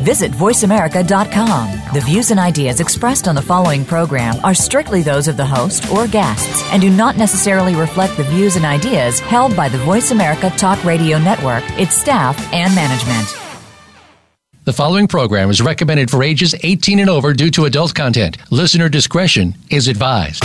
Visit VoiceAmerica.com. The views and ideas expressed on the following program are strictly those of the host or guests and do not necessarily reflect the views and ideas held by the Voice America Talk Radio Network, its staff, and management. The following program is recommended for ages 18 and over due to adult content. Listener discretion is advised.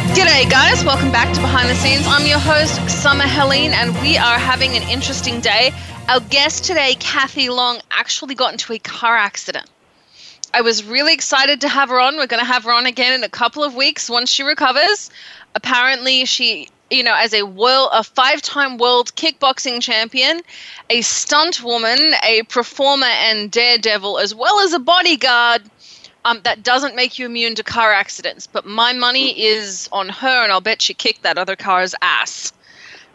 G'day, guys. Welcome back to Behind the Scenes. I'm your host, Summer Helene, and we are having an interesting day. Our guest today, Kathy Long, actually got into a car accident. I was really excited to have her on. We're going to have her on again in a couple of weeks once she recovers. Apparently, she, you know, as a world, a five-time world kickboxing champion, a stunt woman, a performer and daredevil, as well as a bodyguard um, that doesn't make you immune to car accidents. But my money is on her, and I'll bet she kicked that other car's ass.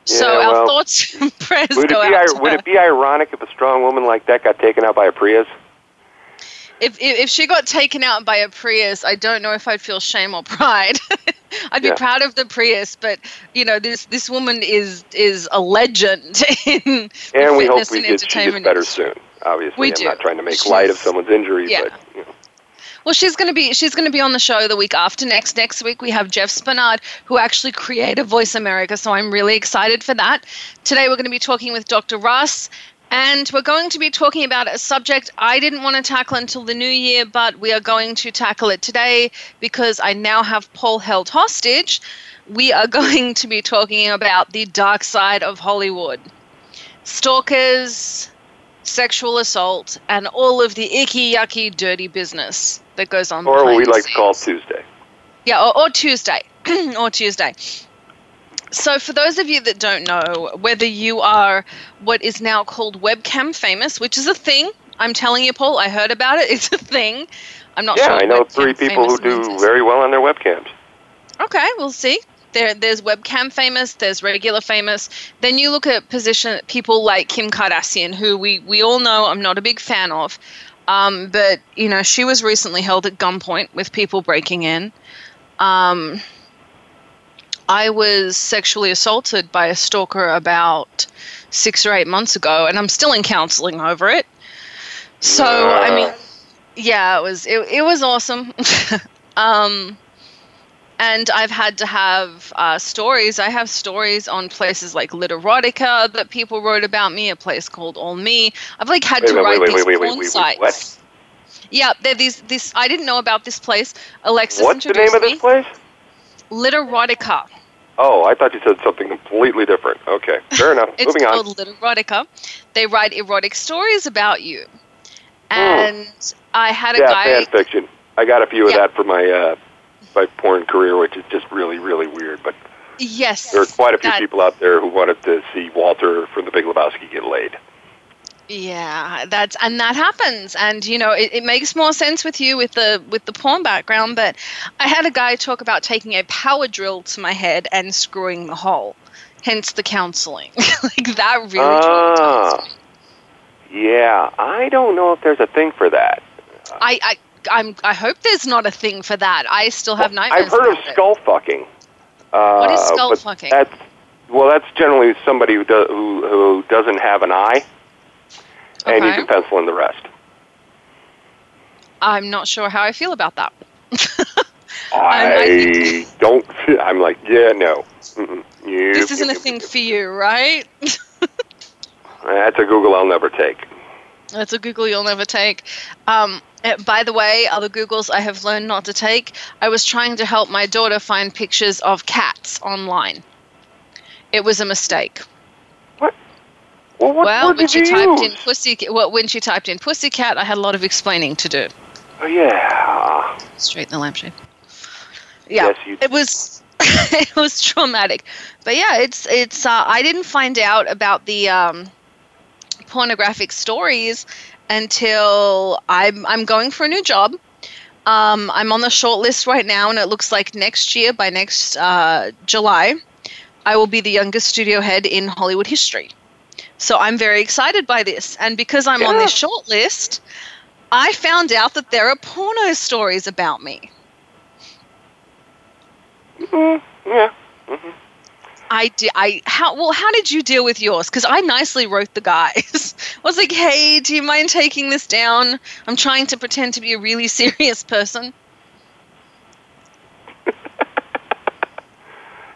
So Yeah, our thoughts and prayers Would it, go be, out would it be ironic if a strong woman like that got taken out by a Prius? If, if if she got taken out by a Prius, I don't know if I'd feel shame or pride. I'd be Yeah. proud of the Prius, but you know this this woman is is a legend in the And we hope we and get, she gets entertainment better soon. Obviously, We I'm do. not trying to make She's- light of someone's injuries, yeah. but you know. Well, she's going to be she's going to be on the show the week after next. Next week we have Jeff Spenard, who actually created Voice America, so I'm really excited for that. Today we're going to be talking with Dr. Russ, and we're going to be talking about a subject I didn't want to tackle until the new year, but we are going to tackle it today because I now have Paul held hostage. We are going to be talking about the dark side of Hollywood, stalkers, sexual assault, and all of the icky, yucky, dirty business that goes on. or what we like to call. Tuesday. Yeah, or, or Tuesday. or Tuesday. So, for those of you that don't know, whether you are what is now called webcam famous, which is a thing, I'm telling you, Paul, I heard about it. It's a thing. I'm not Yeah, sure. Yeah, I know three people who do very well on their webcams. Okay, we'll see. There, there's webcam famous. There's regular famous. Then you look at position people like Kim Kardashian, who we we all know I'm not a big fan of, um, but you know she was recently held at gunpoint with people breaking in. Um, I was sexually assaulted by a stalker about six or eight months ago, and I'm still in counseling over it. So I mean, yeah, it was it, it was awesome. um, and I've had to have uh, stories. I have stories on places like Literotica that people wrote about me. A place called All Me. I've like had Wait, to wait, write wait, these wait, porn wait, wait, sites. what? Yeah, these. This I didn't know about this place. Alexis What's the introduced name of me. this place? Literotica. Oh, I thought you said something completely different. Okay, fair enough. It's Moving on. called Literotica. They write erotic stories about you. Hmm. And I had a yeah, guy. fan fiction. I got a few of that for my uh, my porn career, which is just really, really weird. But Yes. there are quite a few that- people out there who wanted to see Walter from The Big Lebowski get laid. Yeah, that's and that happens, and you know it, it makes more sense with you with the with the porn background. But I had a guy talk about taking a power drill to my head and screwing the hole, hence the counseling. like that really ah. me. Yeah, I don't know if there's a thing for that. I I I'm I hope there's not a thing for that. I still have nightmares. I've heard of it. skull fucking. Uh, What is skull fucking? That's well, that's generally somebody who do, who who doesn't have an eye, and you can pencil in the rest. I'm not sure how I feel about that. I, don't. I'm like, yeah, no. Mm-mm. You- This isn't a you- thing for you, right? That's a Google I'll never take. That's a Google you'll never take. Um, by the way, other Googles I have learned not to take. I was trying to help my daughter find pictures of cats online. It was a mistake. Well, what well, word when did she typed use? in pussy, well, when she typed in pussycat, I had a lot of explaining to do. oh, yeah. Straight in the lampshade. Yeah, Yes, you- it was it was traumatic, but yeah, it's it's. Uh, I didn't find out about the um, pornographic stories until I'm I'm going for a new job. Um, I'm on the short list right now, and it looks like next year, by next uh, July, I will be the youngest studio head in Hollywood history. So I'm very excited by this, and because I'm on Yeah. this short list, I found out that there are porno stories about me. Mm, yeah. I did. I how well? How did you deal with yours? Because I nicely wrote the guys. I was like, "Hey, do you mind taking this down? I'm trying to pretend to be a really serious person."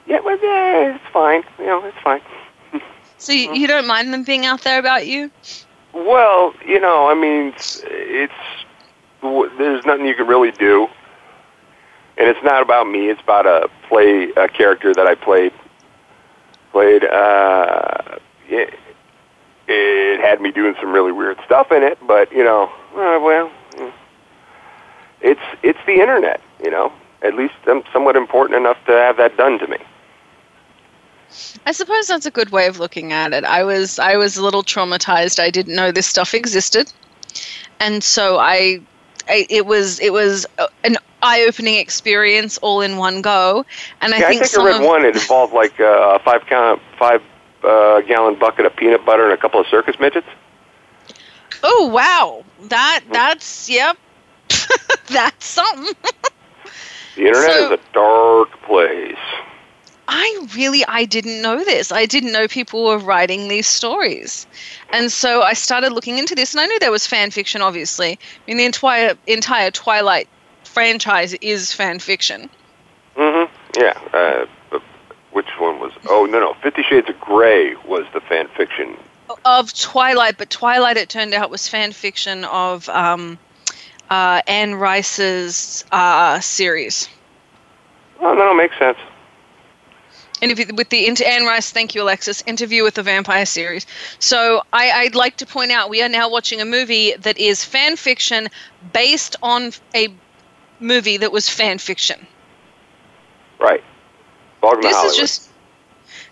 Yeah, well, yeah, it's fine. You know, it's fine. So you, you don't mind them being out there about you? Well, you know, I mean, it's, it's w- there's nothing you can really do, and it's not about me. It's about a play a character that I played. Played. Uh, it, it had me doing some really weird stuff in it, but you know, uh, well, it's it's the internet. You know, at least I'm somewhat important enough to have that done to me. I suppose that's a good way of looking at it. I was I was a little traumatized. I didn't know this stuff existed, and so I it was it was an eye-opening experience all in one go. And I yeah, think I think some I read of, one. It involved like uh, a five count, five uh, gallon bucket of peanut butter and a couple of circus midgets. Oh wow, that that's yep, that's something. The internet So- is a dark really I didn't know this. I didn't know people were writing these stories. And so I started looking into this and I knew there was fan fiction obviously. I mean the entire entire Twilight franchise is fan fiction. Mm-hmm. Yeah. Uh, which one was? Oh no, no. Fifty Shades of Grey was the fan fiction. Of Twilight, but Twilight it turned out was fan fiction of um, uh, Anne Rice's uh, series. Oh no, makes sense. Interview with the inter- Anne Rice, thank you, Alexis, interview with the vampire series. So I, I'd like to point out we are now watching a movie that is fan fiction based on a movie that was fan fiction. Right. Welcome This is just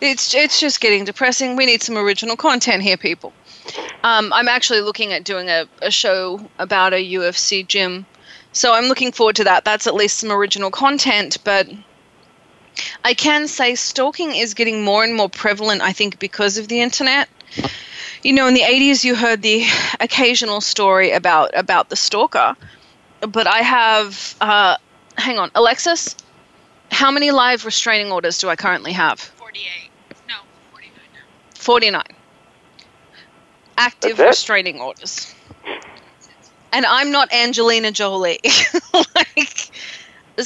it's it's just getting depressing. We need some original content here, people. Um, I'm actually looking at doing a, a show about a UFC gym, so I'm looking forward to that. That's at least some original content, but I can say stalking is getting more and more prevalent. I think because of the internet. You know, in the 80s, you heard the occasional story about about the stalker, but I have. Uh, hang on, Alexis. How many live restraining orders do I currently have? 48. No, 49 now. 49. Active That's it? restraining orders. And I'm not Angelina Jolie. like,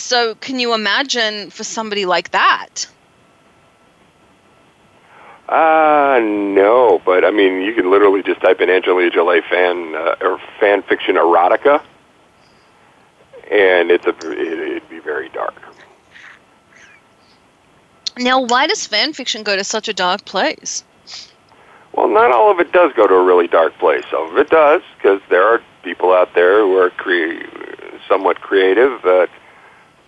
so can you imagine for somebody like that? Uh, no, but I mean, you can literally just type in Angelina Jolie fan uh, or fan fiction erotica, and it's a it, it'd be very dark. Now, why does fan fiction go to such a dark place? Well, not all of it does go to a really dark place. Some of it does, because there are people out there who are cre- somewhat creative,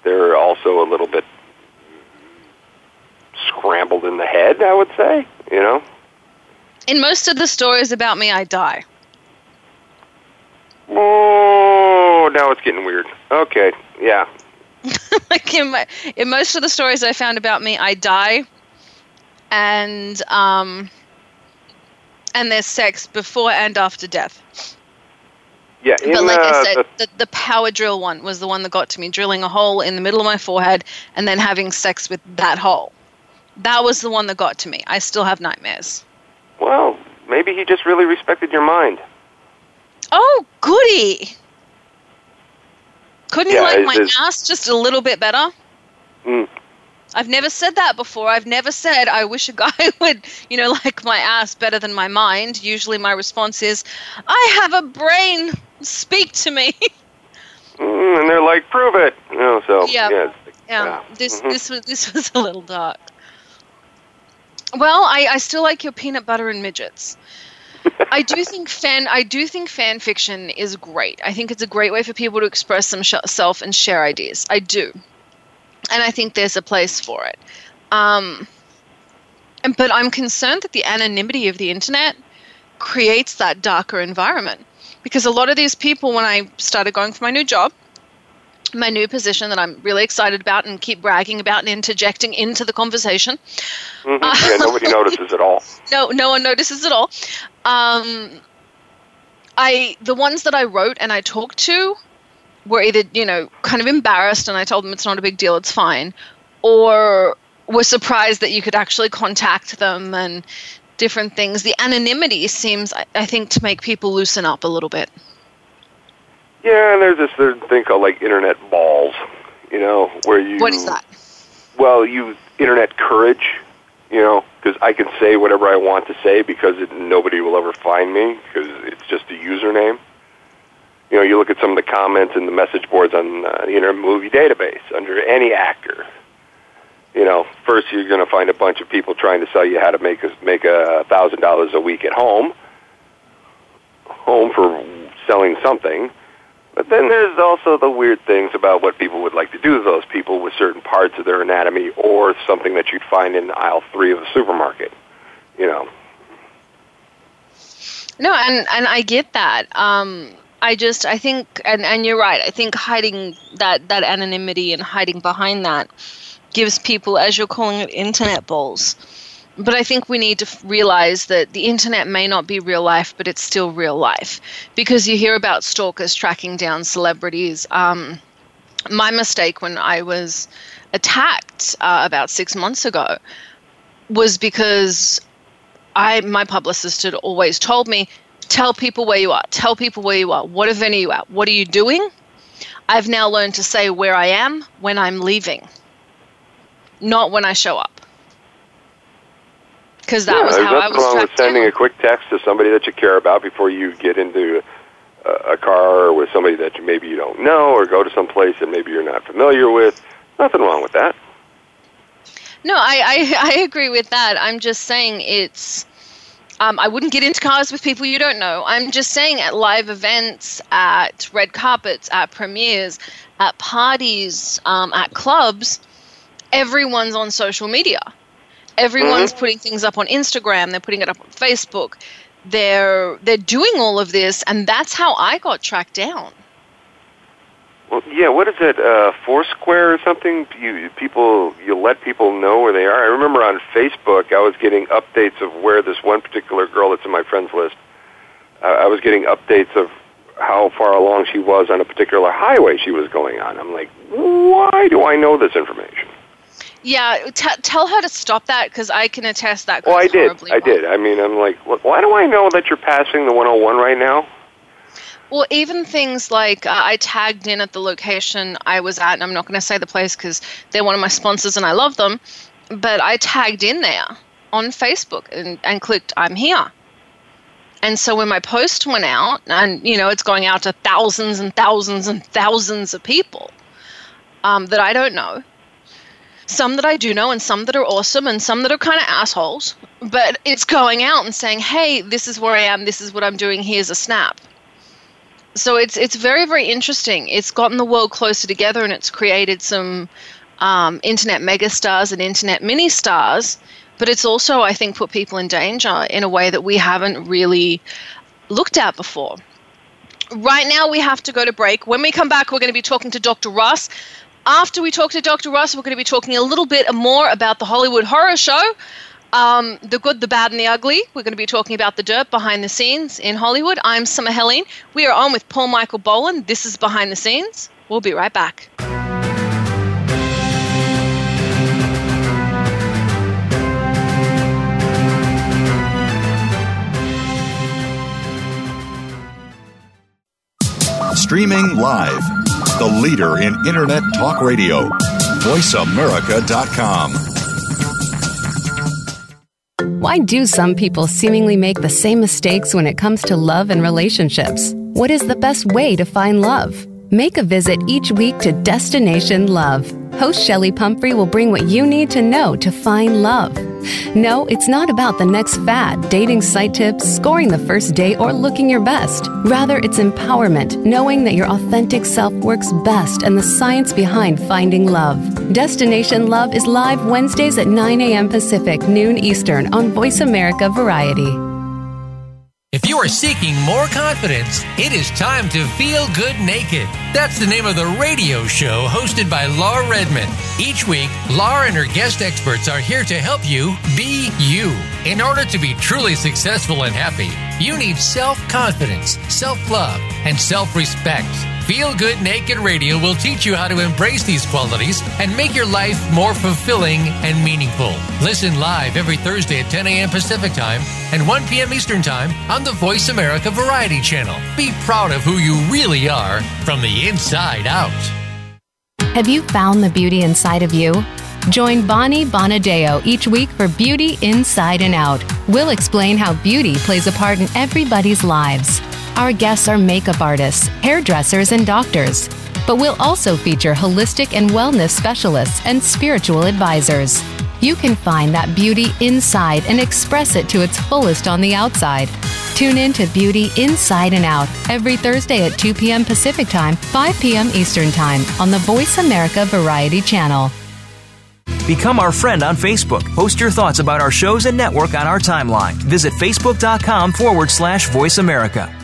they're also a little bit scrambled in the head, I would say. You know? In most of the stories about me, I die. Oh, now it's getting weird. Okay, yeah. like in, my, in most of the stories I found about me, I die, and um, and there's sex before and after death. Yeah, in, but like uh, I said, the, the, power drill one was the one that got to me, drilling a hole in the middle of my forehead and then having sex with that hole. That was the one that got to me. I still have nightmares. well, maybe he just really respected your mind. Oh, goody! Couldn't Yeah, you like my ass just a little bit better? Mm. I've never said that before. I've never said I wish a guy would, you know, like my ass better than my mind. Usually my response is, I have a brain. Speak to me. Mm, and they're like, prove it. You know, so Yeah. yeah, Yeah, Yeah. this Mhm. this was this was a little dark. Well, I, I still like your peanut butter and midgets. I do think fan I do think fan fiction is great. I think it's a great way for people to express themselves and share ideas. I do, and I think there's a place for it. Um, but I'm concerned that the anonymity of the internet creates that darker environment because a lot of these people, when I started going for my new job, my new position that I'm really excited about and keep bragging about and interjecting into the conversation. Mm-hmm. Uh, yeah, nobody notices at all. No, no one notices at all. Um, I the ones that I wrote and I talked to were either you know kind of embarrassed and I told them it's not a big deal, it's fine, or were surprised that you could actually contact them and different things. The anonymity seems, I, I think, to make people loosen up a little bit. Yeah, and there's this there's thing called like internet balls, you know, where you. What is that? Well, you internet courage, you know, because I can say whatever I want to say because it, nobody will ever find me because it's just a username. You know, you look at some of the comments in the message boards on uh, the Internet Movie Database under any actor. You know, first you're going to find a bunch of people trying to sell you how to make a, make a thousand dollars a week at home, home for selling something but then there's also the weird things about what people would like to do to those people with certain parts of their anatomy or something that you'd find in aisle three of the supermarket. You know. No, and and I get that. Um, I just I think and and you're right. I think hiding that that anonymity and hiding behind that gives people, as you're calling it, internet balls but I think we need to realize that the internet may not be real life, but it's still real life because you hear about stalkers tracking down celebrities. Um, my mistake when I was attacked uh, about six months ago was because I my publicist had always told me, tell people where you are, tell people where you are, what event are you at, what are you doing? I've now learned to say where I am when I'm leaving, not when I show up because that yeah, was how I was wrong with sending down. a quick text to somebody that you care about before you get into a, a car with somebody that you, maybe you don't know, or go to some place that maybe you're not familiar with. Nothing wrong with that. No, I, I, I agree with that. I'm just saying it's. Um, I wouldn't get into cars with people you don't know. I'm just saying at live events, at red carpets, at premieres, at parties, um, at clubs, everyone's on social media Everyone's mm-hmm. putting things up on Instagram. They're putting it up on Facebook. They're they're doing all of this, and that's how I got tracked down. Well, yeah. What is it? Uh, Foursquare or something? You people you let people know where they are. I remember on Facebook, I was getting updates of where this one particular girl that's in my friends list. Uh, I was getting updates of how far along she was on a particular highway she was going on. I'm like, why do I know this information? Yeah, t- tell her to stop that because I can attest that. Well, I did. I did. I mean, I'm like, why do I know that you're passing the 101 right now? Well, even things like uh, I tagged in at the location I was at, and I'm not going to say the place because they're one of my sponsors and I love them, but I tagged in there on Facebook and, and clicked I'm here. And so when my post went out, and you know, it's going out to thousands and thousands and thousands of people um, that I don't know some that I do know and some that are awesome and some that are kind of assholes. But it's going out and saying, "Hey, this is where I am. This is what I'm doing. Here's a snap." So it's it's very very interesting. It's gotten the world closer together and it's created some um, internet megastars and internet mini stars. But it's also, I think, put people in danger in a way that we haven't really looked at before. Right now, we have to go to break. When we come back, we're going to be talking to Dr. Ross after we talk to Dr. Ross, we're going to be talking a little bit more about the Hollywood Horror Show. Um, the good, the bad, and the ugly. We're going to be talking about the dirt behind the scenes in Hollywood. I'm Summer Helene. We are on with Paul Michael Boland. This is Behind the Scenes. We'll be right back. Streaming live the leader in Internet talk radio. VoiceAmerica.com. Why do some people seemingly make the same mistakes when it comes to love and relationships? What is the best way to find love? Make a visit each week to Destination Love. Host Shelly Pumphrey will bring what you need to know to find love No, it's not about the next fad, dating site tips, scoring the first date, or looking your best. Rather, it's empowerment, knowing that your authentic self works best and the science behind finding love. Destination Love is live Wednesdays at 9 a.m. Pacific, noon Eastern on Voice America Variety. If you are seeking more confidence, it is time to feel good naked. That's the name of the radio show hosted by Laura Redmond. Each week, Laura and her guest experts are here to help you be you. In order to be truly successful and happy, you need self confidence, self love, and self respect. Feel Good Naked Radio will teach you how to embrace these qualities and make your life more fulfilling and meaningful. Listen live every Thursday at 10 a.m. Pacific Time and 1 p.m. Eastern Time on the Voice America Variety Channel. Be proud of who you really are from the inside out. Have you found the beauty inside of you? Join Bonnie Bonadeo each week for Beauty Inside and Out. We'll explain how beauty plays a part in everybody's lives. Our guests are makeup artists, hairdressers, and doctors. But we'll also feature holistic and wellness specialists and spiritual advisors. You can find that beauty inside and express it to its fullest on the outside. Tune in to Beauty Inside and Out every Thursday at 2 p.m. Pacific Time, 5 p.m. Eastern Time on the Voice America Variety Channel. Become our friend on Facebook. Post your thoughts about our shows and network on our timeline. Visit facebook.com forward slash voice America.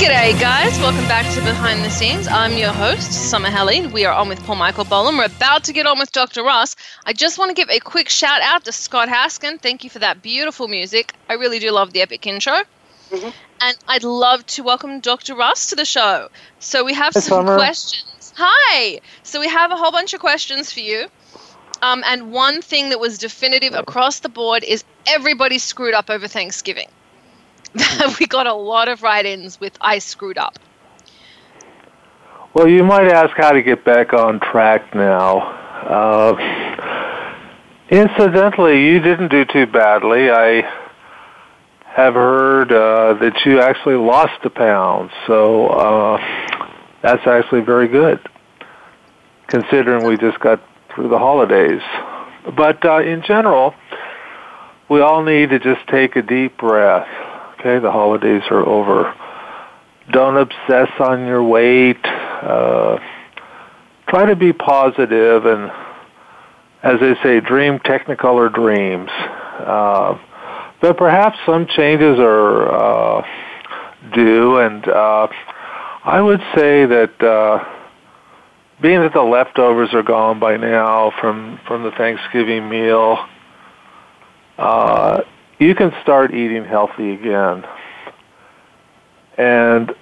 G'day, guys. Welcome back to Behind the Scenes. I'm your host, Summer Helene. We are on with Paul Michael Bolam. We're about to get on with Dr. Ross. I just want to give a quick shout out to Scott Haskin. Thank you for that beautiful music. I really do love the epic intro. Mm-hmm. And I'd love to welcome Dr. Ross to the show. So we have Hi, some Summer. questions. Hi. So we have a whole bunch of questions for you. Um, and one thing that was definitive across the board is everybody screwed up over Thanksgiving. we got a lot of write-ins with I screwed up. Well, you might ask how to get back on track now. Uh, incidentally, you didn't do too badly. I have heard uh, that you actually lost a pound, so uh, that's actually very good, considering we just got through the holidays. But uh, in general, we all need to just take a deep breath. Okay, the holidays are over. Don't obsess on your weight. Uh, try to be positive and, as they say, dream technicolor dreams. Uh, but perhaps some changes are uh, due, and uh, I would say that uh, being that the leftovers are gone by now from from the Thanksgiving meal, uh, you can start eating healthy again and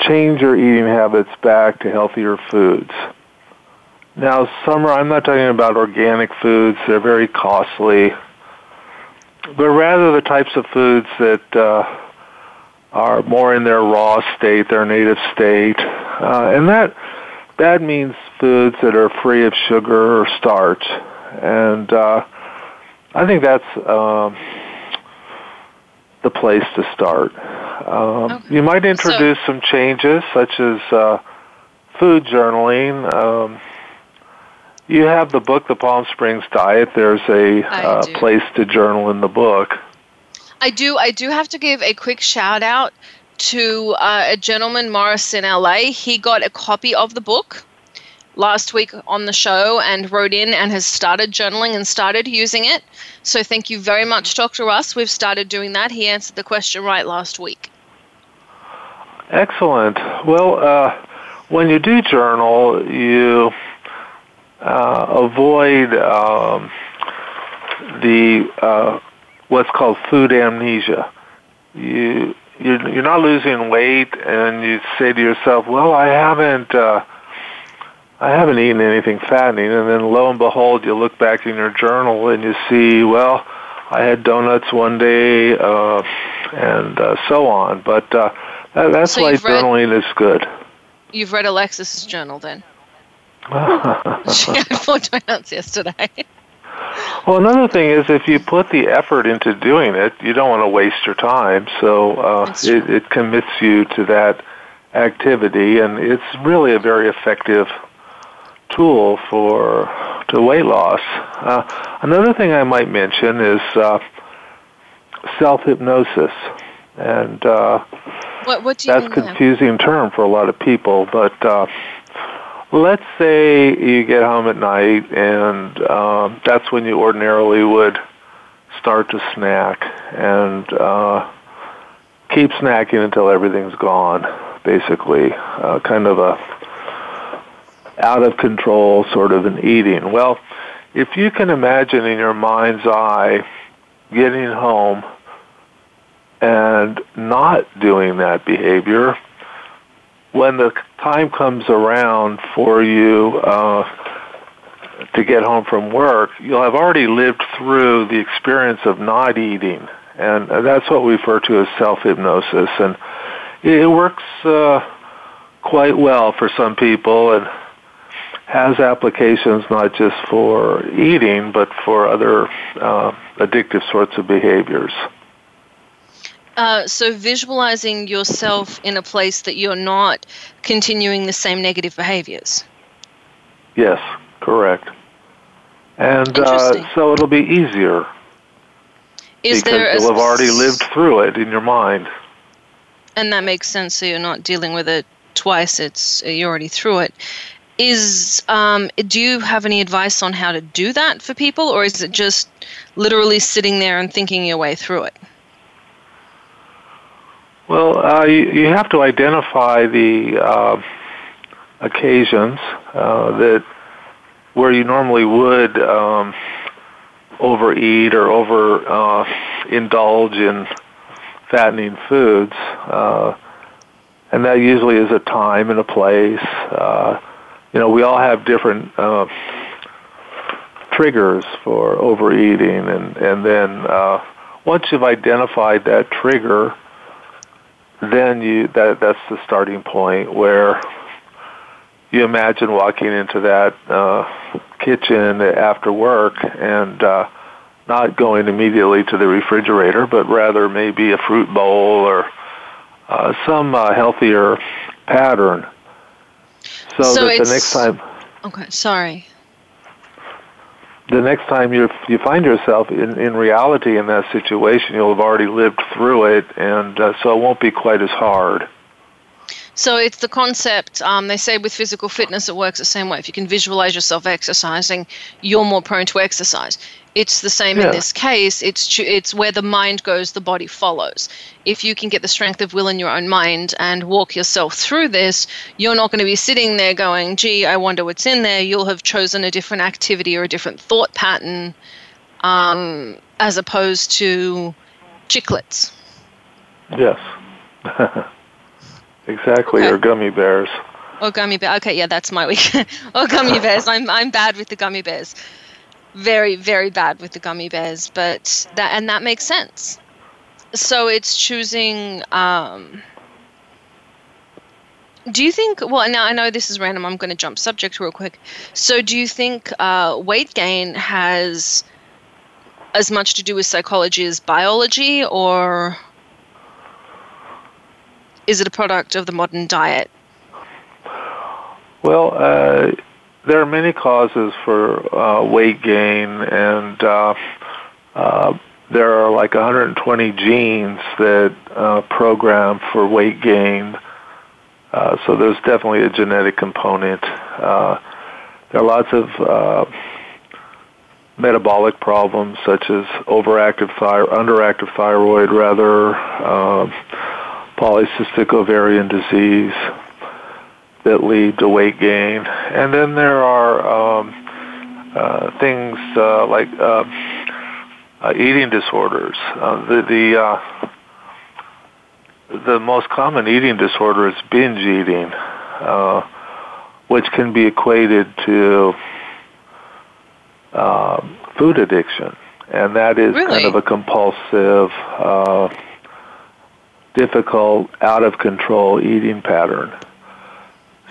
change your eating habits back to healthier foods. Now, summer, I'm not talking about organic foods, they're very costly, but rather the types of foods that uh, are more in their raw state, their native state. Uh, and that, that means foods that are free of sugar or starch. And uh, I think that's um, the place to start. Um, Okay. You might introduce some changes, such as uh, food journaling. Um, you have the book, The Palm Springs Diet. There's a uh, place to journal in the book. I do. I do have to give a quick shout out to uh, a gentleman, Morris in LA. He got a copy of the book last week on the show and wrote in and has started journaling and started using it. So thank you very much, Dr. Russ. We've started doing that. He answered the question right last week. Excellent. Well, uh, when you do journal, you uh, avoid um, the uh, what's called food amnesia. You you're, not losing weight, and you say to yourself, "Well, I haven't." Uh, I haven't eaten anything fattening, and then lo and behold, you look back in your journal and you see, well, I had donuts one day, uh, and uh, so on. But uh, that, that's So why read- journaling is good. You've read Alexis's journal then. she had four donuts yesterday. Well, another thing is if you put the effort into doing it, you don't want to waste your time. So uh, it, it commits you to that activity, and it's really a very effective tool for to weight loss. Uh, another thing I might mention is uh, self hypnosis, and uh, What what do you that's mean a confusing term for a lot of people, but uh, let's say you get home at night and um, that's when you ordinarily would start to snack and uh, keep snacking until everything's gone, basically, uh, kind of a out of control sort of an eating. Well, if you can imagine in your mind's eye getting home and not doing that behavior, when the time comes around for you uh, to get home from work, you'll have already lived through the experience of not eating. And that's what we refer to as self hypnosis. And it works uh, quite well for some people and has applications not just for eating, but for other uh, addictive sorts of behaviors. Uh, so visualizing yourself in a place that you're not continuing the same negative behaviors. Yes, correct. And uh, so it'll be easier Is because there a you'll have already lived through it in your mind. and that makes sense. So you're not dealing with it twice. It's you're already through it. Is um, do you have any advice on how to do that for people, or is it just literally sitting there and thinking your way through it? Well, uh, you, you have to identify the uh, occasions uh, that where you normally would um, overeat or over uh, indulge in fattening foods, uh, and that usually is a time and a place. You know, we all have different uh, triggers for overeating, and and then uh, once you've identified that trigger then you that that's the starting point where you imagine walking into that uh, kitchen after work and uh, not going immediately to the refrigerator, but rather maybe a fruit bowl or uh, some uh, healthier pattern, so, So that the next time Okay, sorry. the next time you you find yourself in in reality in that situation, you'll have already lived through it, and uh, so it won't be quite as hard. So it's the concept. Um, they say with physical fitness, it works the same way. If you can visualize yourself exercising, you're more prone to exercise. It's the same in this case. It's chu- it's where the mind goes, the body follows. If you can get the strength of will in your own mind and walk yourself through this, you're not going to be sitting there going, "Gee, I wonder what's in there." You'll have chosen a different activity or a different thought pattern, um, as opposed to chiclets. Yes. exactly, Okay. or gummy bears. Or gummy bear. Okay, yeah, that's my week. or gummy bears. I'm I'm bad with the gummy bears. Very very bad with the gummy bears, but that and that makes sense. So it's choosing. Um, do you think? Well, now I know this is random. I'm going to jump subject real quick. So, do you think uh, weight gain has as much to do with psychology as biology, or is it a product of the modern diet? Well, uh, there are many causes for uh, weight gain, and uh, uh, there are like 120 genes that uh, program for weight gain. Uh, so there's definitely a genetic component. Uh, there are lots of uh, metabolic problems such as overactive thyroid, underactive thyroid, rather, uh, polycystic ovarian disease that lead to weight gain. And then there are um, uh, things uh, like uh, uh, eating disorders. Uh, the the, uh, the most common eating disorder is binge eating. Uh, which can be equated to uh, food addiction, and that is really? kind of a compulsive, uh, difficult, out of control eating pattern.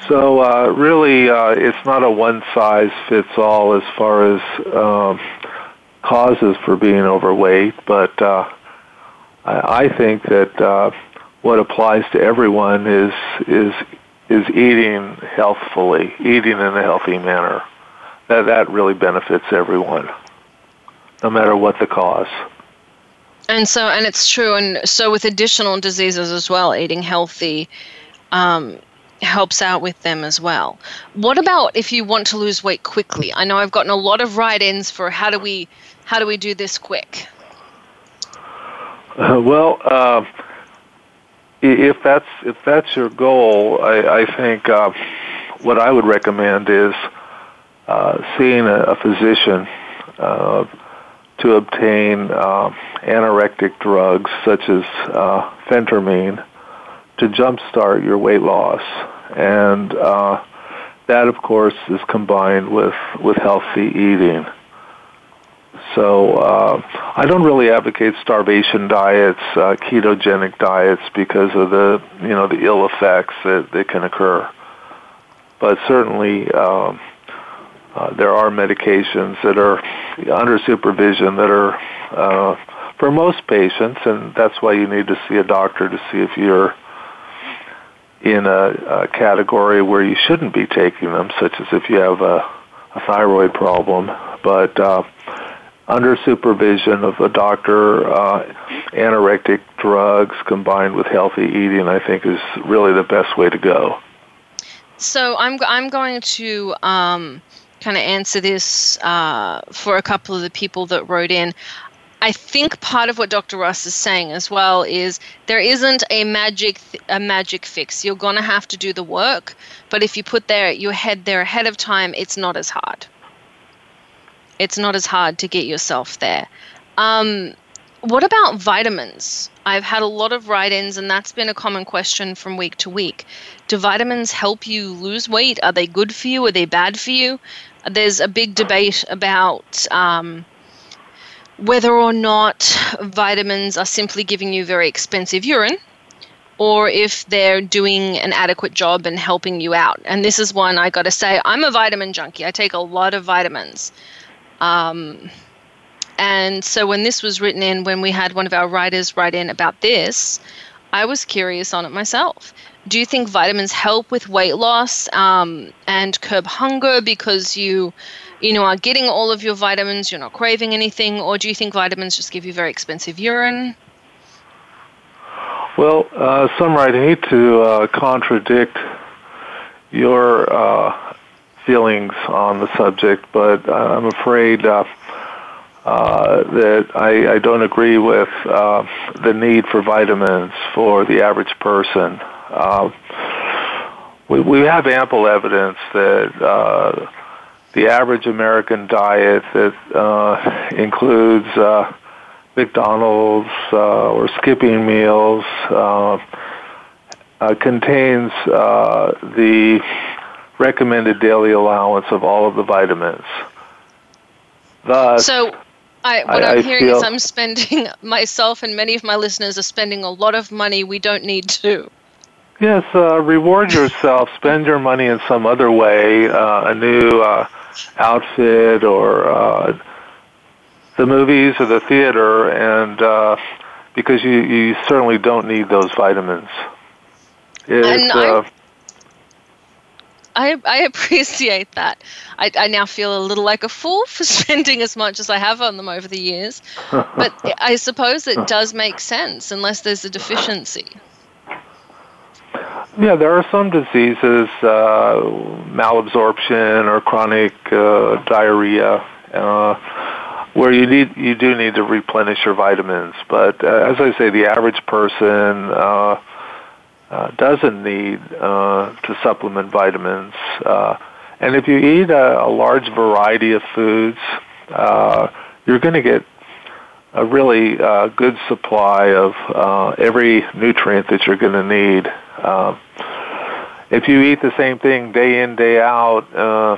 So uh, really, uh, it's not a one size fits all as far as um, causes for being overweight, but uh, I, I think that uh, what applies to everyone is is is eating healthfully, eating in a healthy manner. That that really benefits everyone, no matter what the cause. And so, and it's true. And so, with additional diseases as well, eating healthy um, helps out with them as well. What about if you want to lose weight quickly? I know I've gotten a lot of write-ins for how do we how do we do this quick? Uh, well, uh, if that's if that's your goal, I, I think uh, what I would recommend is uh, seeing a, a physician uh, to obtain uh, anorectic drugs such as phentermine to jumpstart your weight loss, and uh, that, of course, is combined with with healthy eating. So uh, I don't really advocate starvation diets, uh, ketogenic diets, because of the you know the ill effects that, that can occur. But certainly, um, uh, there are medications that are under supervision that are uh, for most patients, and that's why you need to see a doctor to see if you're in a, a category where you shouldn't be taking them, such as if you have a, a thyroid problem. But uh, under supervision of a doctor, uh, anorectic drugs combined with healthy eating, I think, is really the best way to go. So I'm I'm going to um, kind of answer this uh, for a couple of the people that wrote in. I think part of what Dr. Ross is saying as well is there isn't a magic a magic fix. You're gonna have to do the work, but if you put your head there ahead of time, it's not as hard it's not as hard to get yourself there. Um, what about vitamins? I've had a lot of write ins, and that's been a common question from week to week. Do vitamins help you lose weight? Are they good for you? Are they bad for you? There's a big debate about um, whether or not vitamins are simply giving you very expensive urine or if they're doing an adequate job and helping you out. And this is one I got to say I'm a vitamin junkie, I take a lot of vitamins. Um, and so when this was written in, when we had one of our writers write in about this, I was curious on it myself. Do you think vitamins help with weight loss um, and curb hunger because you, you know, are getting all of your vitamins, you're not craving anything, or do you think vitamins just give you very expensive urine? Well, uh, some I hate to uh, contradict your uh, feelings on the subject, but I'm afraid uh, uh, that I, I don't agree with uh, the need for vitamins for the average person. Uh, we, we have ample evidence that uh, the average American diet that uh, includes uh, McDonald's uh, or skipping meals uh, uh, contains uh, the recommended daily allowance of all of the vitamins. Thus, so, I, what I, I'm I hearing feel, is I'm spending myself and many of my listeners are spending a lot of money we don't need to. Yes, uh, reward yourself. Spend your money in some other way, uh, a new uh, outfit or uh, the movies or the theater, and uh, because you, you certainly don't need those vitamins. It's, uh, I, I appreciate that. I, I now feel a little like a fool for spending as much as I have on them over the years. But I suppose it does make sense unless there's a deficiency. Yeah, there are some diseases, uh, malabsorption or chronic uh, diarrhea, uh, where you need you do need to replenish your vitamins. But uh, as I say, the average person uh, uh, doesn't need uh, to supplement vitamins. Uh, and if you eat a, a large variety of foods, uh, you're going to get a really uh, good supply of uh, every nutrient that you're going to need. Uh, if you eat the same thing day in day out, uh,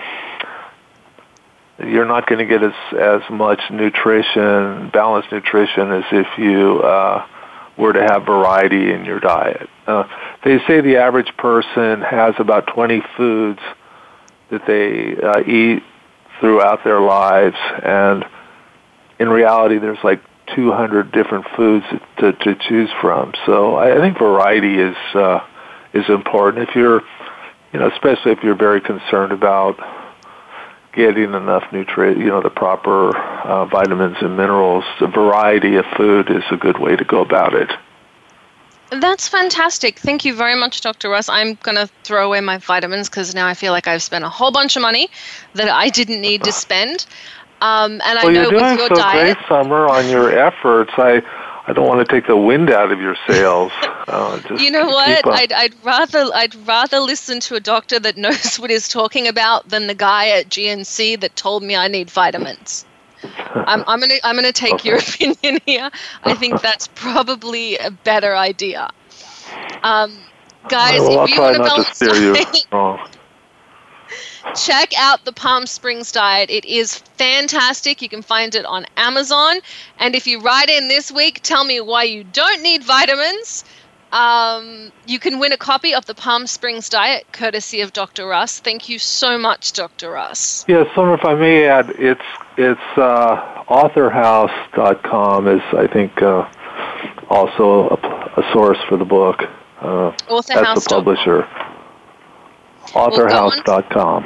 you're not going to get as as much nutrition, balanced nutrition, as if you uh, were to have variety in your diet. Uh, they say the average person has about 20 foods that they uh, eat throughout their lives, and in reality, there's like 200 different foods to, to choose from. So I think variety is uh, is important if you're, you know, especially if you're very concerned about getting enough nutrient, you know, the proper uh, vitamins and minerals. The variety of food is a good way to go about it. That's fantastic. Thank you very much, Dr. Russ. I'm going to throw away my vitamins because now I feel like I've spent a whole bunch of money that I didn't need to spend. Um, and well, I know you're doing with your so diet, great, Summer, on your efforts. I, I don't want to take the wind out of your sails. Uh, just you know what? I'd, I'd rather I'd rather listen to a doctor that knows what he's talking about than the guy at GNC that told me I need vitamins. I'm, I'm gonna I'm gonna take your opinion here. I think that's probably a better idea. Um, guys, well, if you want to balance steer you. Check out the Palm Springs diet. It is fantastic. You can find it on Amazon. And if you write in this week, tell me why you don't need vitamins. Um, you can win a copy of the Palm Springs diet, courtesy of Dr. Russ. Thank you so much, Dr. Russ. Yeah, Summer, if I may add, it's it's uh, authorhouse.com is I think uh, also a, a source for the book. Uh, that's the publisher. Authorhouse.com.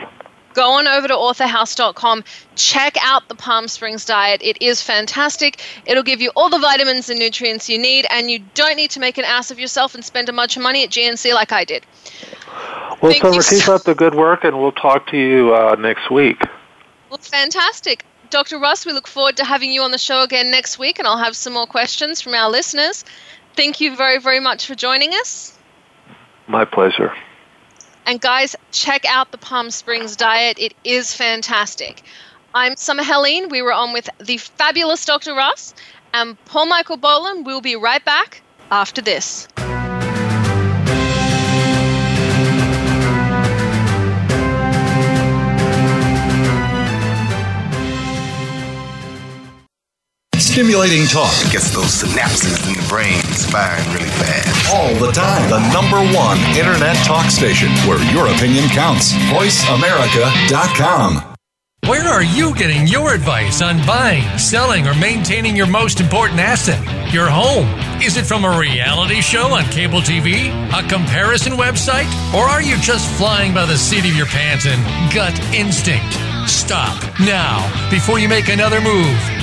Go on over to authorhouse.com. Check out the Palm Springs diet. It is fantastic. It'll give you all the vitamins and nutrients you need, and you don't need to make an ass of yourself and spend a bunch of money at GNC like I did. Well, Thank Summer, keep so- up the good work, and we'll talk to you uh, next week. Well, fantastic. Dr. Russ, we look forward to having you on the show again next week, and I'll have some more questions from our listeners. Thank you very, very much for joining us. My pleasure. And guys, check out the Palm Springs diet. It is fantastic. I'm Summer Helene. We were on with the fabulous Dr. Ross and Paul Michael Boland. We'll be right back after this. Stimulating talk Gets those synapses in the brain firing really fast. all the time. The number one internet talk station where your opinion counts. VoiceAmerica.com. Where are you getting your advice on buying, selling, or maintaining your most important asset, your home? Is it from a reality show on cable TV, a comparison website, or are you just flying by the seat of your pants and gut instinct? Stop now before you make another move.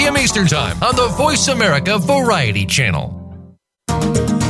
Eastern Time on the Voice America Variety Channel.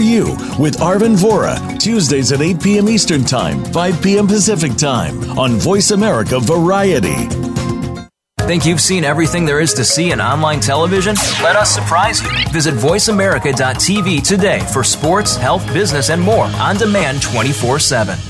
You with Arvin Vohra, Tuesdays at 8 p.m. Eastern Time, 5 p.m. Pacific Time on Voice America Variety. Think you've seen everything there is to see in online television? Let us surprise you. Visit VoiceAmerica.tv today for sports, health, business, and more on demand 24 7.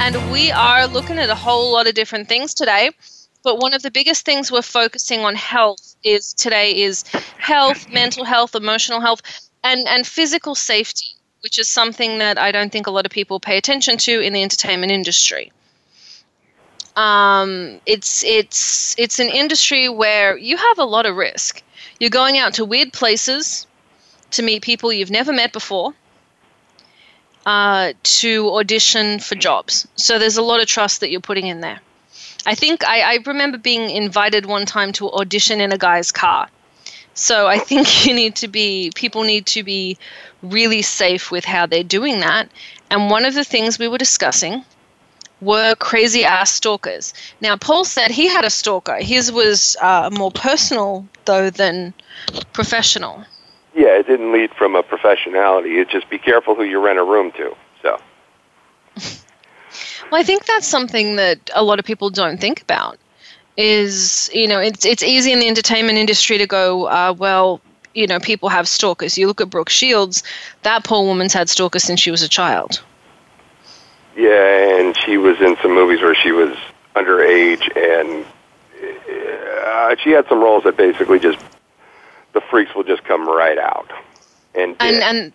and we are looking at a whole lot of different things today. But one of the biggest things we're focusing on health is today is health, mental health, emotional health, and, and physical safety, which is something that I don't think a lot of people pay attention to in the entertainment industry. Um, it's it's it's an industry where you have a lot of risk. You're going out to weird places to meet people you've never met before, uh, to audition for jobs. So there's a lot of trust that you're putting in there. I think I, I remember being invited one time to audition in a guy's car. So I think you need to be, people need to be really safe with how they're doing that. And one of the things we were discussing were crazy ass stalkers. Now, Paul said he had a stalker. His was uh, more personal, though, than professional. Yeah, it didn't lead from a professionality. It just be careful who you rent a room to. So. Well, I think that's something that a lot of people don't think about. Is you know, it's it's easy in the entertainment industry to go, uh, well, you know, people have stalkers. You look at Brooke Shields; that poor woman's had stalkers since she was a child. Yeah, and she was in some movies where she was underage, and uh, she had some roles that basically just freaks will just come right out. And and and,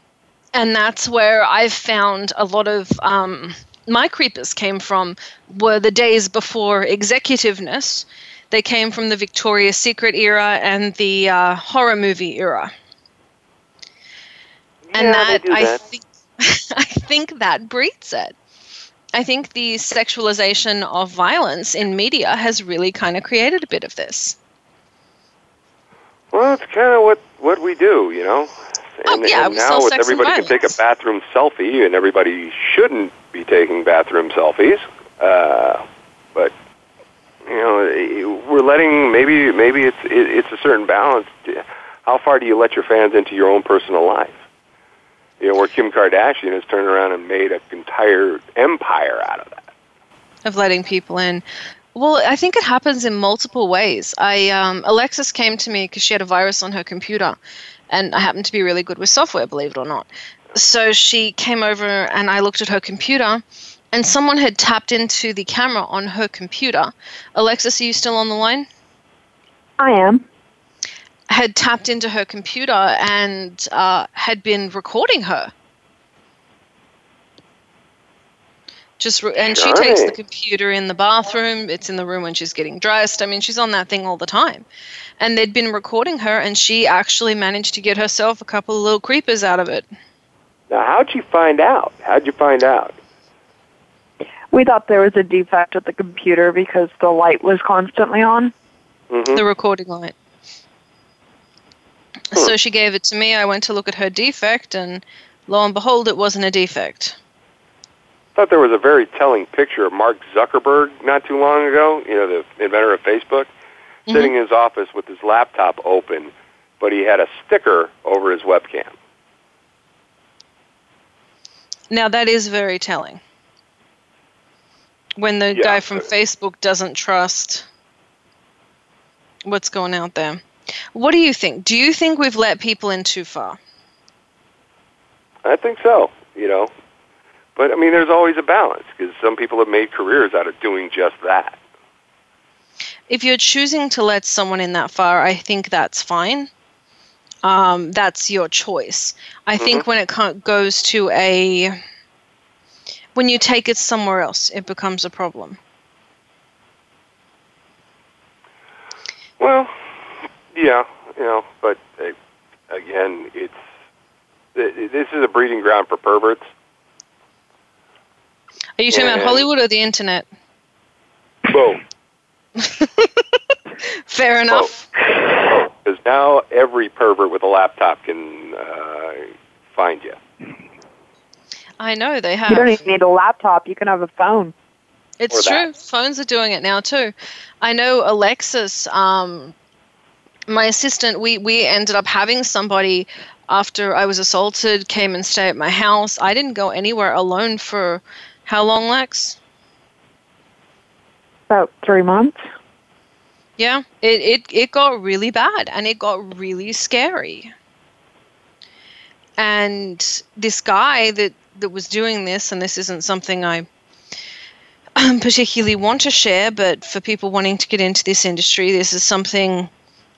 and that's where I've found a lot of um, my creepers came from were the days before executiveness. They came from the Victoria's Secret era and the uh, horror movie era. Yeah, and that, I think I think that breeds it. I think the sexualization of violence in media has really kind of created a bit of this. Well, it's kind of what what we do, you know. And, Oh, yeah, and now with everybody can take a bathroom selfie, and everybody shouldn't be taking bathroom selfies. Uh, but you know, we're letting maybe maybe it's it, it's a certain balance. How far do you let your fans into your own personal life? You know, where Kim Kardashian has turned around and made an entire empire out of that. of letting people in. Well, I think it happens in multiple ways. I um, Alexis came to me because she had a virus on her computer, and I happen to be really good with software, believe it or not. So she came over, and I looked at her computer, and someone had tapped into the camera on her computer. Alexis, are you still on the line? I am. Had tapped into her computer and uh, had been recording her. Just re- and she takes the computer in the bathroom. It's in the room when she's getting dressed. I mean, she's on that thing all the time. And they'd been recording her, and she actually managed to get herself a couple of little creepers out of it. Now, how'd you find out? How'd you find out? We thought there was a defect with the computer because the light was constantly on. Mm-hmm. The recording light. So she gave it to me. I went to look at her defect, and lo and behold, it wasn't a defect. Thought there was a very telling picture of Mark Zuckerberg not too long ago, you know, the inventor of Facebook, mm-hmm. sitting in his office with his laptop open, but he had a sticker over his webcam. Now that is very telling. When the Yeah, guy from Facebook doesn't trust what's going out there. What do you think? Do you think we've let people in too far? I think so, you know. But I mean, there's always a balance because some people have made careers out of doing just that. If you're choosing to let someone in that far, I think that's fine. Um, that's your choice. I think when it goes to a when you take it somewhere else, it becomes a problem. Well, yeah, you know, but uh, again, it's this is a breeding ground for perverts. Are you talking about Hollywood or the internet? Boom. Fair enough. Because now every pervert with a laptop can uh, find you. I know they have. You don't even need a laptop. You can have a phone. It's true. Phones are doing it now too. I know Alexis, um, my assistant, we, we ended up having somebody after I was assaulted came and stay at my house. I didn't go anywhere alone for how long, Lex? About three months. Yeah, it, it, it got really bad and it got really scary. And this guy that, that was doing this, and this isn't something I um, particularly want to share, but for people wanting to get into this industry, this is something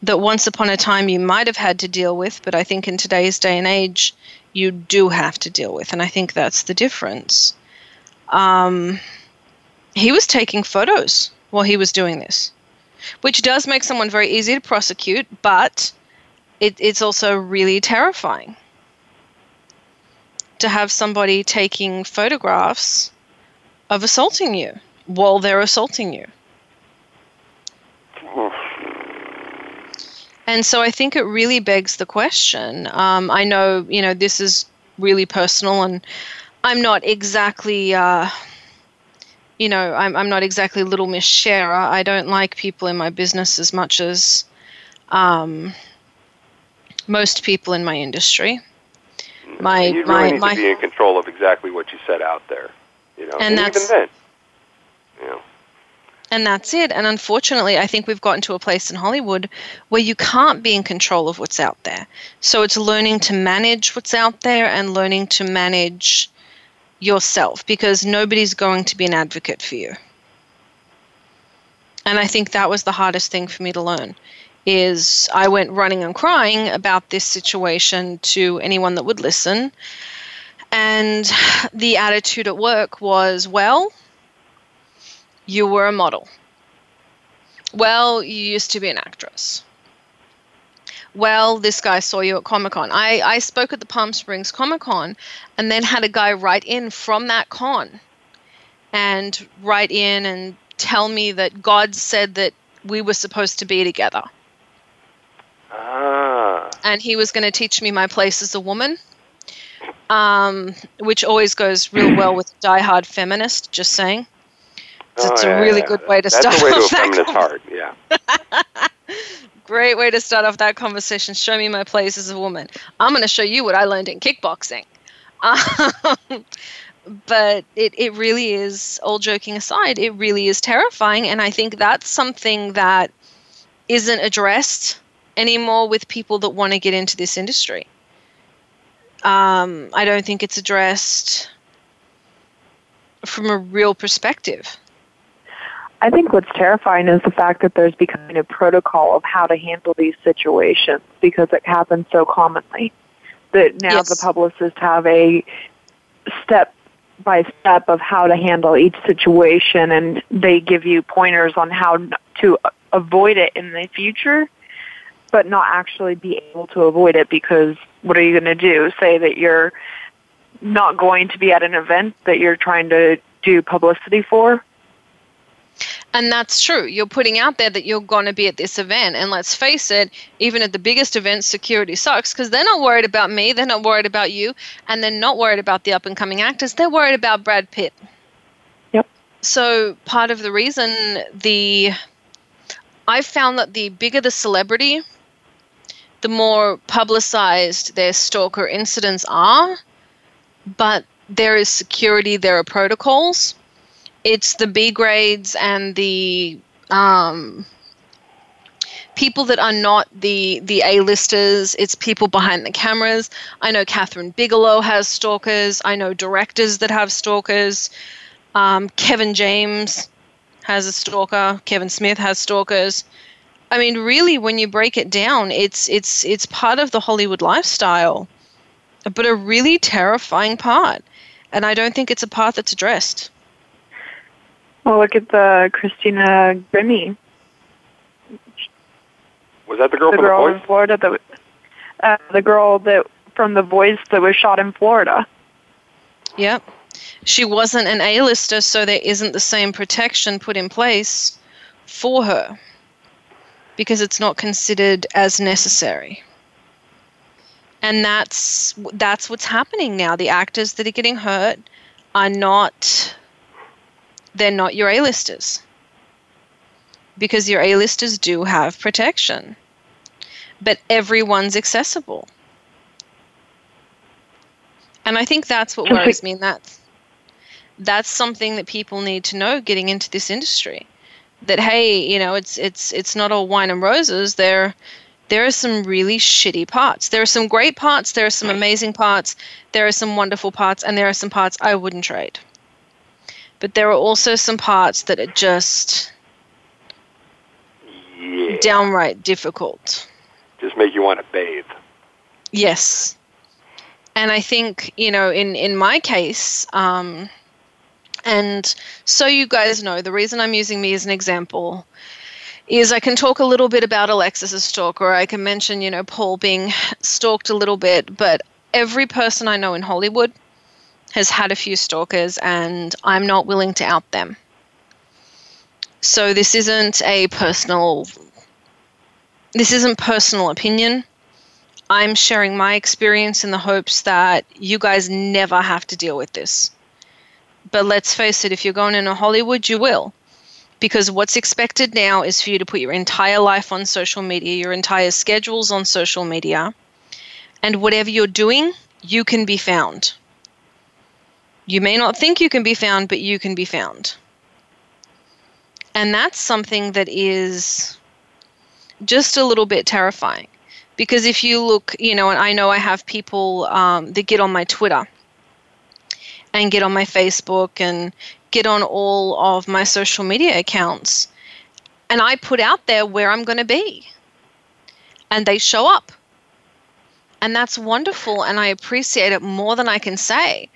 that once upon a time you might have had to deal with, but I think in today's day and age, you do have to deal with. And I think that's the difference. Um, he was taking photos while he was doing this, which does make someone very easy to prosecute, but it, it's also really terrifying to have somebody taking photographs of assaulting you while they're assaulting you. And so I think it really begs the question. Um, I know, you know, this is really personal, and I'm not exactly, uh, you know, I'm, I'm not exactly Little Miss Sharer. I don't like people in my business as much as um, most people in my industry. My you really my need my to be in control of exactly what you set out there. You know, And that's- even then, you know, And that's it. And unfortunately, I think we've gotten to a place in Hollywood where you can't be in control of what's out there. So it's learning to manage what's out there and learning to manage yourself because nobody's going to be an advocate for you. And I think that was the hardest thing for me to learn is I went running and crying about this situation to anyone that would listen. And the attitude at work was, well, you were a model. Well, you used to be an actress. Well, this guy saw you at Comic Con. I, I spoke at the Palm Springs Comic Con and then had a guy write in from that con and write in and tell me that God said that we were supposed to be together. ah, And he was going to teach me my place as a woman, um, which always goes real well with a diehard feminist, just saying. It's Oh, a yeah, really yeah. good way to That's start the way to a feminist heart. Yeah. Great way to start off that conversation. Show me my place as a woman. I'm going to show you what I learned in kickboxing. Um, but it, it really is, all joking aside, it really is terrifying. And I think that's something that isn't addressed anymore with people that want to get into this industry. Um, I don't think it's addressed from a real perspective. I think what's terrifying is the fact that there's becoming a protocol of how to handle these situations because it happens so commonly. That now Yes. the publicists have a step by step of how to handle each situation and they give you pointers on how to avoid it in the future, but not actually be able to avoid it because what are you going to do? Say that you're not going to be at an event that you're trying to do publicity for? And that's true. You're putting out there that you're going to be at this event. And let's face it, even at the biggest events, security sucks because they're not worried about me. They're not worried about you. And they're not worried about the up and coming actors. They're worried about Brad Pitt. Yep. So part of the reason the. I've found that the bigger the celebrity, the more publicized their stalker incidents are. But there is security, there are protocols it's the B grades and the um, people that are not the the A-listers. It's people behind the cameras. I know Kathryn Bigelow has stalkers. I know directors that have stalkers. Um, Kevin James has a stalker. Kevin Smith has stalkers. I mean, really, when you break it down, it's it's it's part of the Hollywood lifestyle, but a really terrifying part. And I don't think it's a part that's addressed. Well, look at the Christina Grimmie, Was that the girl the from girl the in voice? Florida that uh, the girl that from The Voice that was shot in Florida. Yep. She wasn't an A-lister, so there isn't the same protection put in place for her because it's not considered as necessary. And that's that's what's happening now. The actors that are getting hurt are not they're not your A-listers. Because your A-listers do have protection. But everyone's accessible. And I think that's what worries me and that's that's something that people need to know getting into this industry. That hey, you know, it's it's it's not all wine and roses. There there are some really shitty parts. There are some great parts, there are some amazing parts, there are some wonderful parts, and there are some parts I wouldn't trade. But there are also some parts that are just Yeah. downright difficult. Just make you want to bathe. Yes. And I think, you know, in, in my case, um, and so you guys know, the reason I'm using me as an example is I can talk a little bit about Alexis's stalk, or I can mention, you know, Paul being stalked a little bit, but every person I know in Hollywood has had a few stalkers, and I'm not willing to out them. So this isn't a personal this isn't personal opinion. I'm sharing my experience in the hopes that you guys never have to deal with this. But let's face it, if you're going into Hollywood, you will. Because what's expected now is for you to put your entire life on social media, your entire schedules on social media, and whatever you're doing, you can be found. You may not think you can be found, but you can be found. And that's something that is just a little bit terrifying. Because if you look, you know, and I know I have people um, that get on my Twitter and get on my Facebook and get on all of my social media accounts. And I put out there where I'm going to be. And they show up. And that's wonderful. And I appreciate it more than I can say.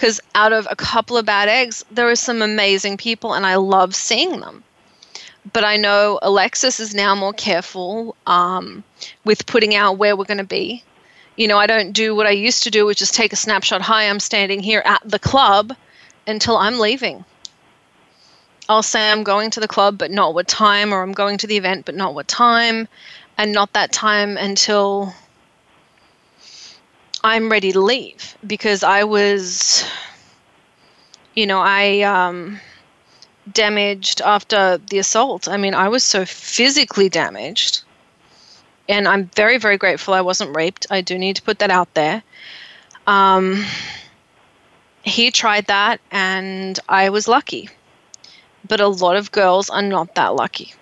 Because out of a couple of bad eggs, there are some amazing people, and I love seeing them but I know Alexis is now more careful um, with putting out where we're going to be. You know, I don't do what I used to do, which is take a snapshot. Hi, I'm standing here at the club until I'm leaving. I'll say I'm going to the club, but not what time, or I'm going to the event, but not what time, and not that time until I'm ready to leave because I was, you know, I. Um, damaged after the assault. I mean, I was so physically damaged. And I'm very, very grateful I wasn't raped. I do need to put that out there. Um, he tried that, and I was lucky. But a lot of girls are not that lucky.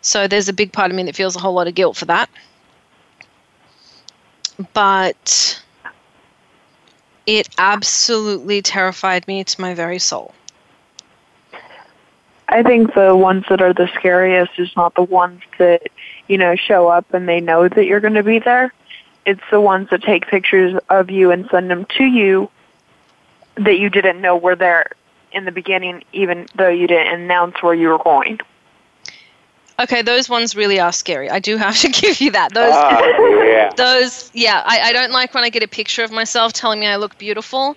So there's a big part of me that feels a whole lot of guilt for that. But it absolutely terrified me to my very soul. I think the ones that are the scariest is not the ones that, you know, show up and they know that you're going to be there. It's the ones that take pictures of you and send them to you that you didn't know were there in the beginning, even though you didn't announce where you were going. Okay, those ones really are scary. I do have to give you that. Those, Ah, yeah. those, yeah. I, I don't like when I get a picture of myself telling me I look beautiful.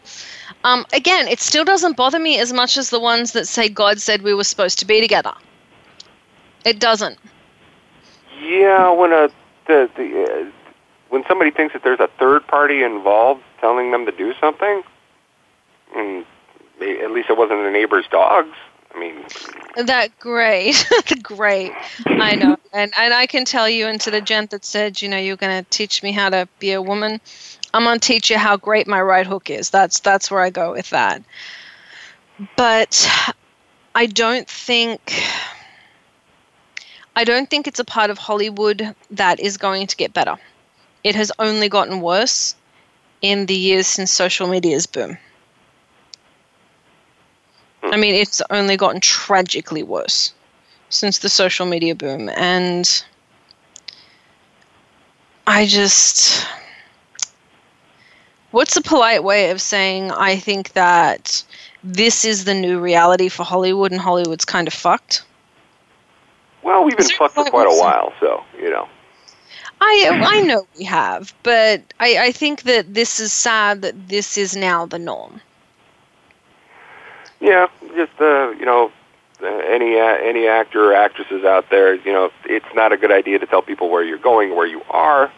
Um, again, it still doesn't bother me as much as the ones that say God said we were supposed to be together. It doesn't. Yeah, when a the, the uh, when somebody thinks that there's a third party involved telling them to do something, and they, at least it wasn't the neighbor's dogs. I mean, That great, great. I know, and and I can tell you, and to the gent that said, you know, you're going to teach me how to be a woman. I'm going to teach you how great my right hook is. That's that's where I go with that. But I don't think I don't think it's a part of Hollywood that is going to get better. It has only gotten worse in the years since social media's boom. I mean, it's only gotten tragically worse since the social media boom. And I just. What's a polite way of saying I think that this is the new reality for Hollywood and Hollywood's kind of fucked? well, we've been fucked for quite a while, so you know. I I know we have, but I, I think that this is sad that this is now the norm. Yeah, just uh, you know, uh, any uh, any actor or actresses out there, you know, it's not a good idea to tell people where you're going, where you are,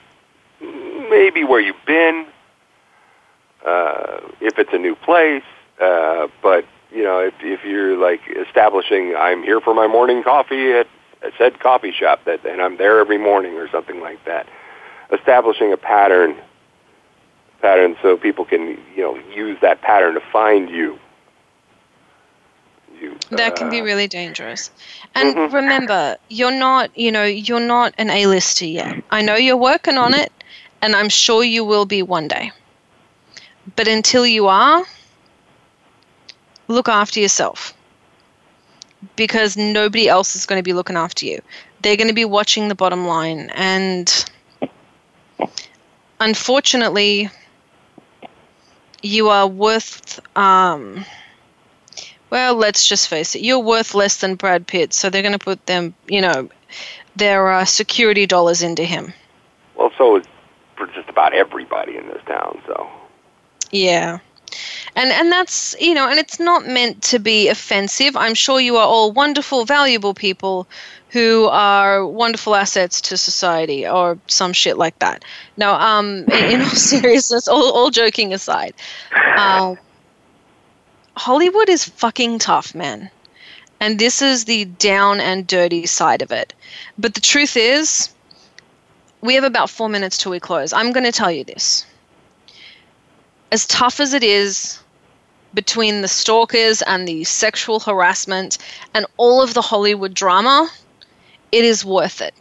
maybe where you've been, uh, if it's a new place. Uh, but you know, if if you're like establishing, I'm here for my morning coffee at said coffee shop that, and I'm there every morning or something like that. Establishing a pattern, pattern, so people can you know use that pattern to find you. You That can be uh, really dangerous. And Mhm. remember, you're not, you know, you're not an A-lister yet. I know you're working on it, and I'm sure you will be one day. But until you are, look after yourself. Because nobody else is going to be looking after you. They're going to be watching the bottom line. And unfortunately, you are worth um, well, let's just face it, you're worth less than Brad Pitt, so they're going to put them, you know, their uh, security dollars into him. Well, so is for just about everybody in this town. So Yeah. And and that's, you know, and it's not meant to be offensive. I'm sure you are all wonderful, valuable people who are wonderful assets to society or some shit like that. No, um in, in all seriousness, all, all joking aside. Um Hollywood is fucking tough, man. And this is the down and dirty side of it. But the truth is, we have about four minutes till we close. I'm going to tell you this. As tough as it is between the stalkers and the sexual harassment and all of the Hollywood drama, it is worth it.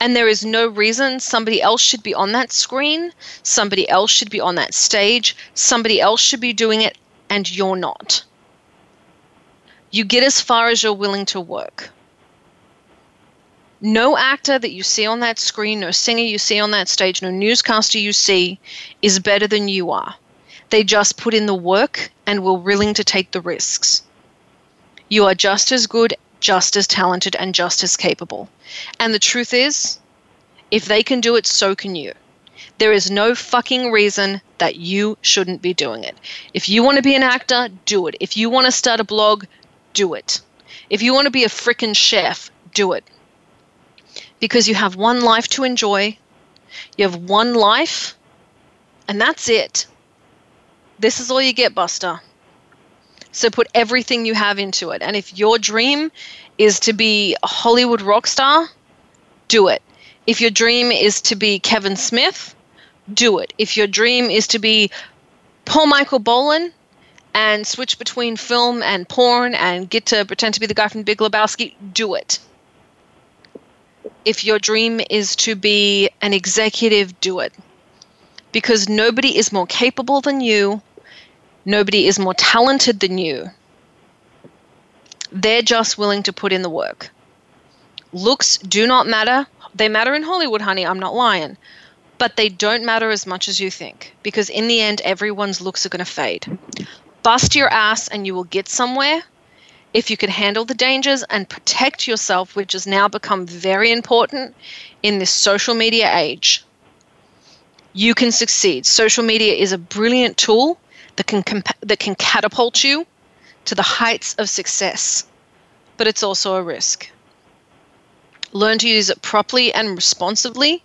And there is no reason somebody else should be on that screen, somebody else should be on that stage, somebody else should be doing it, and you're not. You get as far as you're willing to work. No actor that you see on that screen, no singer you see on that stage, no newscaster you see is better than you are. They just put in the work and were willing to take the risks. You are just as good, just as talented, and just as capable. And the truth is, if they can do it, so can you. There is no fucking reason that you shouldn't be doing it. If you want to be an actor, do it. If you want to start a blog, do it. If you want to be a frickin' chef, do it. Because you have one life to enjoy, you have one life, and that's it. This is all you get, Buster. So put everything you have into it. And if your dream is to be a Hollywood rock star, do it. If your dream is to be Kevin Smith, do it. If your dream is to be Paul Michael Boland and switch between film and porn and get to pretend to be the guy from Big Lebowski, do it. If your dream is to be an executive, do it. Because nobody is more capable than you, nobody is more talented than you. They're just willing to put in the work. Looks do not matter. They matter in Hollywood, honey, I'm not lying. But they don't matter as much as you think. Because in the end, everyone's looks are going to fade. Bust your ass and you will get somewhere if you can handle the dangers and protect yourself, which has now become very important in this social media age. You can succeed. Social media is a brilliant tool that can comp- that can catapult you to the heights of success, but it's also a risk. Learn to use it properly and responsibly.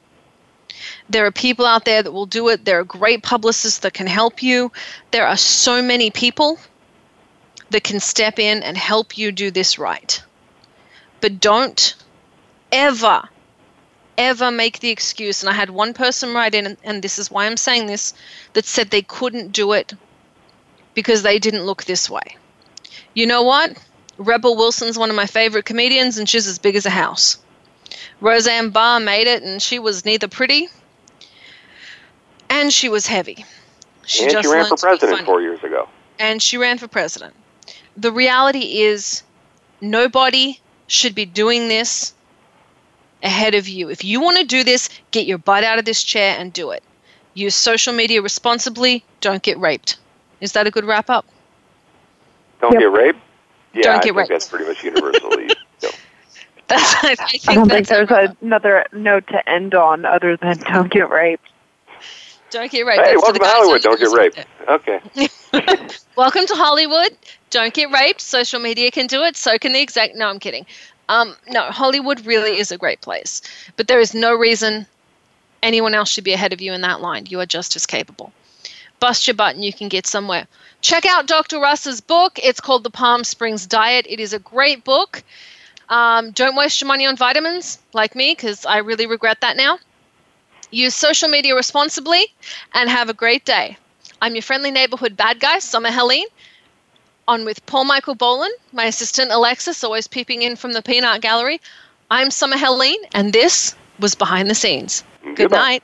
There are people out there that will do it. There are great publicists that can help you. There are so many people that can step in and help you do this right. But don't ever, ever make the excuse. And I had one person write in, and, this is why I'm saying this, that said they couldn't do it because they didn't look this way. You know what? Rebel Wilson's one of my favorite comedians, and she's as big as a house. Roseanne Barr made it, and she was neither pretty and she was heavy. She and just she ran for president four years ago. And she ran for president. The reality is, nobody should be doing this ahead of you. If you want to do this, get your butt out of this chair and do it. Use social media responsibly. Don't get raped. Is that a good wrap up? Don't get raped. Yeah, Don't I get think raped. that's pretty much universally. That's, I think I don't think that's there's another note to end on other than don't get raped. Don't get raped. hey, That's welcome to Hollywood. Don't get raped. Okay. Welcome to Hollywood. Don't get raped. Social media can do it. So can the exact. No, I'm kidding. Um, no, Hollywood really is a great place, but there is no reason anyone else should be ahead of you in that line. You are just as capable. bust your butt and you can get somewhere. Check out Dr. Russ's book. It's called The Palm Springs Diet. It is a great book. Um, don't waste your money on vitamins like me because I really regret that now. Use social media responsibly and have a great day. I'm your friendly neighborhood bad guy, Summer Helene. On with Paul Michael Boland, my assistant Alexis, always peeping in from the peanut gallery. I'm Summer Helene, and this was Behind the Scenes. Good Goodbye. night.